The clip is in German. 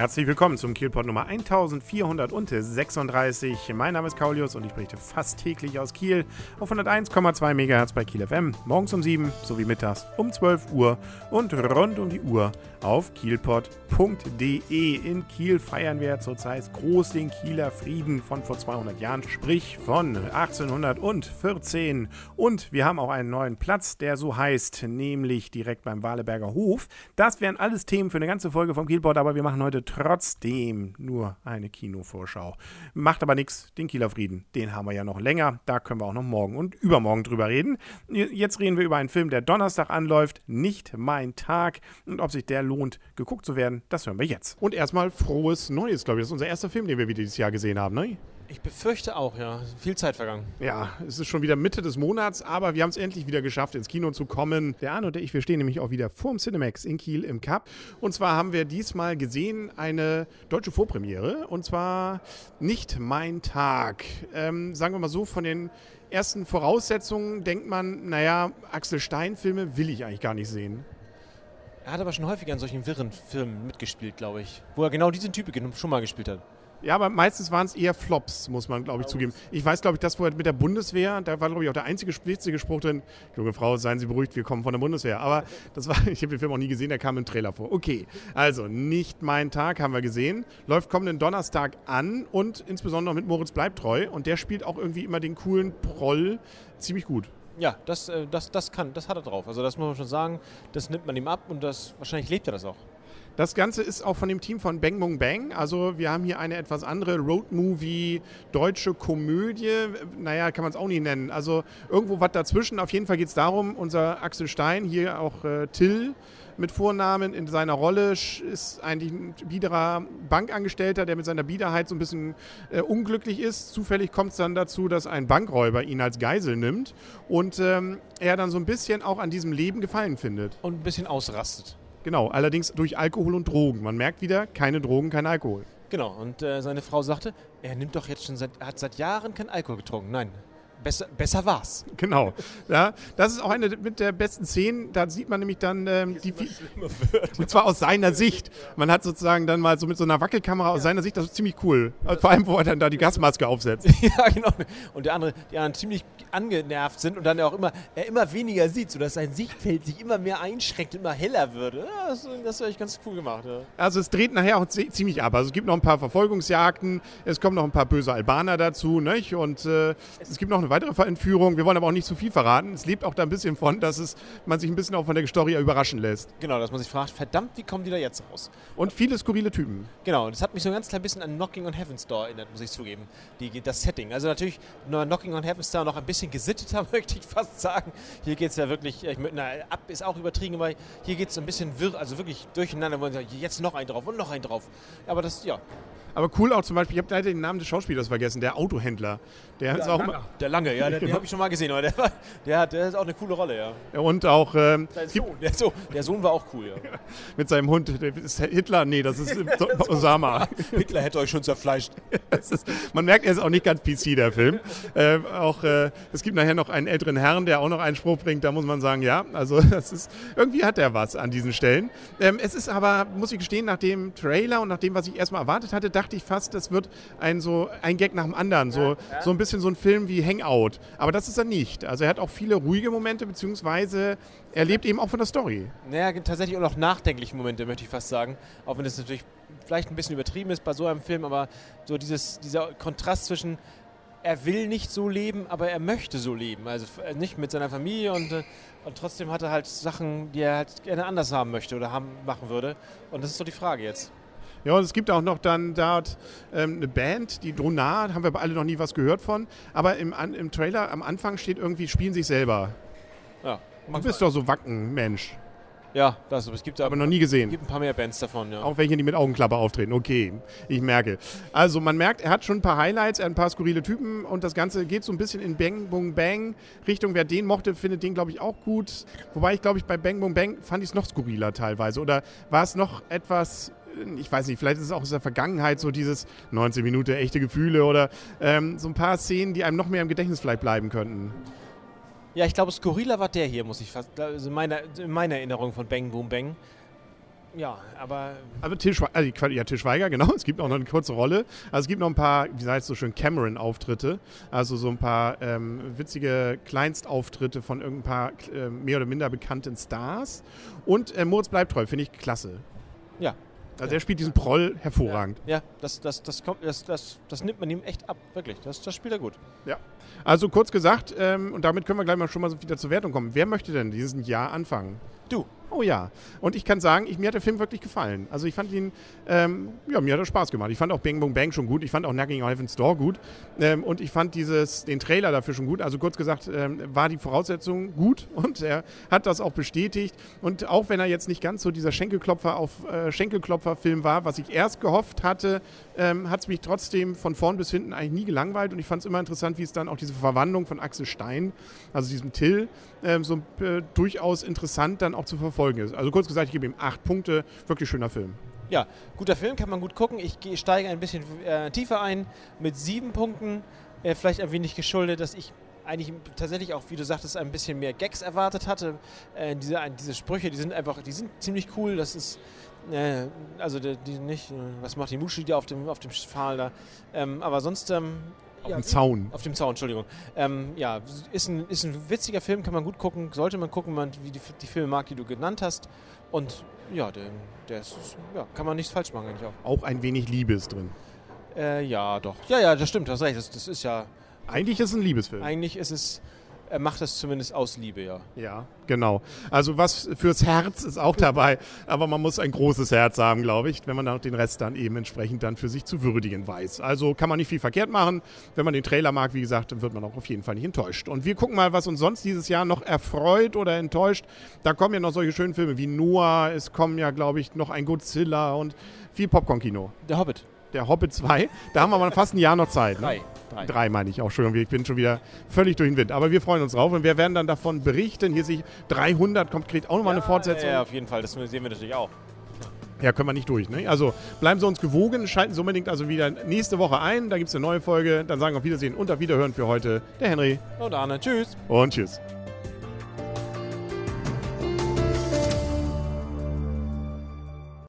Herzlich willkommen zum Kielpot Nummer 1436. Mein Name ist Kaulius und ich berichte fast täglich aus Kiel auf 101,2 MHz bei Kiel FM. Morgens um 7 sowie mittags um 12 Uhr und rund um die Uhr auf kielpot.de. In Kiel feiern wir zurzeit groß den Kieler Frieden von vor 200 Jahren, sprich von 1814. Und wir haben auch einen neuen Platz, der so heißt, nämlich direkt beim Waleberger Hof. Das wären alles Themen für eine ganze Folge vom Kielpot, aber wir machen heute trotzdem nur eine Kinovorschau. Macht aber nichts, den Kieler Frieden, den haben wir ja noch länger. Da können wir auch noch morgen und übermorgen drüber reden. Jetzt reden wir über einen Film, der Donnerstag anläuft, nicht mein Tag. Und ob sich der lohnt, geguckt zu werden, das hören wir jetzt. Und erstmal frohes Neues, glaube ich. Das ist unser erster Film, den wir wieder dieses Jahr gesehen haben, ne? Ich befürchte auch, ja. Viel Zeit vergangen. Ja, es ist schon wieder Mitte des Monats, aber wir haben es endlich wieder geschafft, ins Kino zu kommen. Der Arne und ich, wir stehen nämlich auch wieder vorm Cinemax in Kiel im Cup. Und zwar haben wir diesmal gesehen eine deutsche Vorpremiere. Und zwar nicht mein Tag. Ähm, sagen wir mal so, von den ersten Voraussetzungen denkt man, naja, Axel Stein-Filme will ich eigentlich gar nicht sehen. Er hat aber schon häufiger in solchen wirren Filmen mitgespielt, glaube ich. Wo er genau diesen Typ schon mal gespielt hat. Ja, aber meistens waren es eher Flops, muss man, glaube ich, zugeben. Ich weiß, glaube ich, das vorher mit der Bundeswehr, da war, glaube ich, auch der einzige witzige Spruch drin, junge Frau, seien Sie beruhigt, wir kommen von der Bundeswehr. Aber das war, ich habe den Film auch nie gesehen, der kam im Trailer vor. Okay, also nicht mein Tag, haben wir gesehen. Läuft kommenden Donnerstag an und insbesondere mit Moritz Bleibtreu. Und der spielt auch irgendwie immer den coolen Proll ziemlich gut. Ja, das, äh, das, das kann, das hat er drauf. Also das muss man schon sagen, das nimmt man ihm ab und das wahrscheinlich lebt er das auch. Das Ganze ist auch von dem Team von Bang Bong Bang. Also wir haben hier eine etwas andere Roadmovie, deutsche Komödie. Naja, kann man es auch nicht nennen. Also irgendwo was dazwischen. Auf jeden Fall geht es darum, unser Axel Stein, hier auch äh, Till mit Vornamen in seiner Rolle, ist eigentlich ein biederer Bankangestellter, der mit seiner Biederheit so ein bisschen äh, unglücklich ist. Zufällig kommt es dann dazu, dass ein Bankräuber ihn als Geisel nimmt und ähm, er dann so ein bisschen auch an diesem Leben Gefallen findet. Und ein bisschen ausrastet. Genau, allerdings durch Alkohol und Drogen. Man merkt wieder, keine Drogen, kein Alkohol. Genau, und äh, seine Frau sagte, er nimmt doch jetzt schon seit, er hat seit Jahren kein Alkohol getrunken. Nein, Besser, besser war's. Genau. Ja, das ist auch eine mit der besten Szenen. Da sieht man nämlich dann ähm, die, und zwar aus seiner Sicht. Man hat sozusagen dann mal so mit so einer Wackelkamera aus ja. seiner Sicht, das ist ziemlich cool. Vor allem, wo er dann da die Gasmaske aufsetzt. ja, genau. Und der andere, die anderen ziemlich angenervt sind und dann auch immer, er immer weniger sieht, sodass sein Sichtfeld sich immer mehr einschränkt, immer heller würde. Ja, das, das wäre echt ganz cool gemacht. Ja. Also es dreht nachher auch ziemlich ab. Also es gibt noch ein paar Verfolgungsjagden, es kommen noch ein paar böse Albaner dazu, nicht? Und äh, es gibt noch eine weitere Entführung. Wir wollen aber auch nicht zu viel verraten. Es lebt auch da ein bisschen von, dass es, man sich ein bisschen auch von der Story überraschen lässt. Genau, dass man sich fragt, verdammt, wie kommen die da jetzt raus? Und viele skurrile Typen. Genau, das hat mich so ein ganz klein bisschen an Knocking on Heaven's Door erinnert, muss ich zugeben. Die, das Setting. Also natürlich Knocking on Heaven's Door noch ein bisschen gesitteter, möchte ich fast sagen. Hier geht es ja wirklich, ich, na, ab ist auch übertrieben, aber hier geht es ein bisschen wirr, also wirklich durcheinander. Jetzt noch ein drauf und noch ein drauf. Aber das, ja, aber cool auch zum Beispiel, ich habe leider den Namen des Schauspielers vergessen, der Autohändler. Der, ja, ist auch Lange. der Lange, ja, den, den habe ich schon mal gesehen, aber der, der, hat, der ist auch eine coole Rolle, ja. Und auch. Ähm, Sohn, der, so, der, Sohn war auch cool, ja. Mit seinem Hund. Ist Hitler? Nee, das ist Osama. Hitler hätte euch schon zerfleischt. ist, man merkt, er ist auch nicht ganz PC, der Film. Äh, auch, äh, es gibt nachher noch einen älteren Herrn, der auch noch einen Spruch bringt, da muss man sagen, ja, also das ist, irgendwie hat er was an diesen Stellen. Ähm, es ist aber, muss ich gestehen, nach dem Trailer und nach dem, was ich erstmal erwartet hatte, dachte ich fast, das wird ein, so, ein Gag nach dem anderen. So, ja, so ein bisschen so ein Film wie Hangout. Aber das ist er nicht. Also er hat auch viele ruhige Momente, beziehungsweise er lebt eben auch von der Story. Naja, tatsächlich auch noch nachdenkliche Momente, möchte ich fast sagen. Auch wenn das natürlich vielleicht ein bisschen übertrieben ist bei so einem Film, aber so dieses, dieser Kontrast zwischen er will nicht so leben, aber er möchte so leben. Also nicht mit seiner Familie und, äh, und trotzdem hat er halt Sachen, die er halt gerne anders haben möchte oder haben, machen würde. Und das ist so die Frage jetzt. Ja, und es gibt auch noch dann dort ähm, eine Band, die Dronar, haben wir alle noch nie was gehört von. Aber im, an, im Trailer am Anfang steht irgendwie, spielen sich selber. Ja. Du bist doch so Wacken, Mensch. Ja, das, es gibt aber noch nie gesehen. Es gibt ein paar mehr Bands davon, ja. Auch welche, die mit Augenklappe auftreten. Okay, ich merke. Also man merkt, er hat schon ein paar Highlights, er hat ein paar skurrile Typen und das Ganze geht so ein bisschen in Bang Boom Bang Richtung. Wer den mochte, findet den, glaube ich, auch gut. Wobei ich, glaube ich, bei Bang Boom Bang fand ich es noch skurriler teilweise. Oder war es noch etwas ich weiß nicht, vielleicht ist es auch aus der Vergangenheit so dieses 19 Minuten echte Gefühle oder ähm, so ein paar Szenen, die einem noch mehr im Gedächtnis vielleicht bleiben könnten. Ja, ich glaube, skurriler war der hier, muss ich fast, also in meiner, in meiner Erinnerung von Bang Boom Bang. Ja, aber. Aber Til Schweiger, also, ja, Til Schweiger, genau. Es gibt auch noch eine kurze Rolle. Also es gibt noch ein paar, wie heißt es so schön, Cameron-Auftritte. Also so ein paar ähm, witzige Kleinstauftritte von irgendein paar äh, mehr oder minder bekannten Stars. Und äh, Moritz bleibt treu, finde ich klasse. Ja. Also er spielt diesen Proll hervorragend. Ja, das, das, das, kommt, das, das, das nimmt man ihm echt ab, wirklich. Das, das spielt er gut. Ja. Also kurz gesagt, ähm, und damit können wir gleich mal schon mal wieder zur Wertung kommen. Wer möchte denn diesen Jahr anfangen? Du. Oh ja. Und ich kann sagen, ich, mir hat der Film wirklich gefallen. Also ich fand ihn, ähm, ja, mir hat er Spaß gemacht. Ich fand auch Bang Boom Bang schon gut. Ich fand auch on Heaven's Door gut. Ähm, und ich fand dieses, den Trailer dafür schon gut. Also kurz gesagt, ähm, war die Voraussetzung gut und er hat das auch bestätigt. Und auch wenn er jetzt nicht ganz so dieser Schenkelklopfer auf äh, Schenkelklopfer-Film war, was ich erst gehofft hatte, ähm, hat es mich trotzdem von vorn bis hinten eigentlich nie gelangweilt. Und ich fand es immer interessant, wie es dann auch diese Verwandlung von Axel Stein, also diesem Till, ähm, so äh, durchaus interessant dann auch zu verfolgen ist. Also kurz gesagt, ich gebe ihm acht Punkte. Wirklich schöner Film. Ja, guter Film, kann man gut gucken. Ich steige ein bisschen äh, tiefer ein mit sieben Punkten. Äh, vielleicht ein wenig geschuldet, dass ich eigentlich tatsächlich auch, wie du sagtest, ein bisschen mehr Gags erwartet hatte. Äh, diese, diese Sprüche, die sind einfach, die sind ziemlich cool. Das ist, äh, also die, die, nicht, äh, was macht die Muschi da auf dem, auf dem Pfahl da. Ähm, aber sonst ähm, auf ja, dem Zaun. Auf dem Zaun, Entschuldigung. Ähm, ja, ist ein, ist ein witziger Film, kann man gut gucken, sollte man gucken, man, wie die, die Filme mag, die du genannt hast. Und ja, der, der ist, ja, kann man nichts falsch machen eigentlich auch. Auch ein wenig Liebe ist drin. Äh, ja, doch. Ja, ja, das stimmt, hast recht. Das, das ist ja. Eigentlich ist es ein Liebesfilm. Eigentlich ist es er macht das zumindest aus Liebe, ja. Ja, genau. Also was fürs Herz ist auch dabei, aber man muss ein großes Herz haben, glaube ich, wenn man auch den Rest dann eben entsprechend dann für sich zu würdigen weiß. Also kann man nicht viel verkehrt machen. Wenn man den Trailer mag, wie gesagt, dann wird man auch auf jeden Fall nicht enttäuscht. Und wir gucken mal, was uns sonst dieses Jahr noch erfreut oder enttäuscht. Da kommen ja noch solche schönen Filme wie Noah, es kommen ja, glaube ich, noch ein Godzilla und viel Popcorn-Kino. Der Hobbit. Der Hobbit 2. Da haben wir mal fast ein Jahr noch Zeit. Ne? Drei. Drei. Drei meine ich auch. Entschuldigung, ich bin schon wieder völlig durch den Wind. Aber wir freuen uns drauf und wir werden dann davon berichten. Hier sich 300 kommt, kriegt auch nochmal ja, eine Fortsetzung. Ja, auf jeden Fall. Das sehen wir natürlich auch. Ja, können wir nicht durch. Ne? Also bleiben Sie uns gewogen, schalten Sie unbedingt also wieder nächste Woche ein. Da gibt es eine neue Folge. Dann sagen wir auf Wiedersehen und auf Wiederhören für heute der Henry. Und Arne. Tschüss. Und tschüss.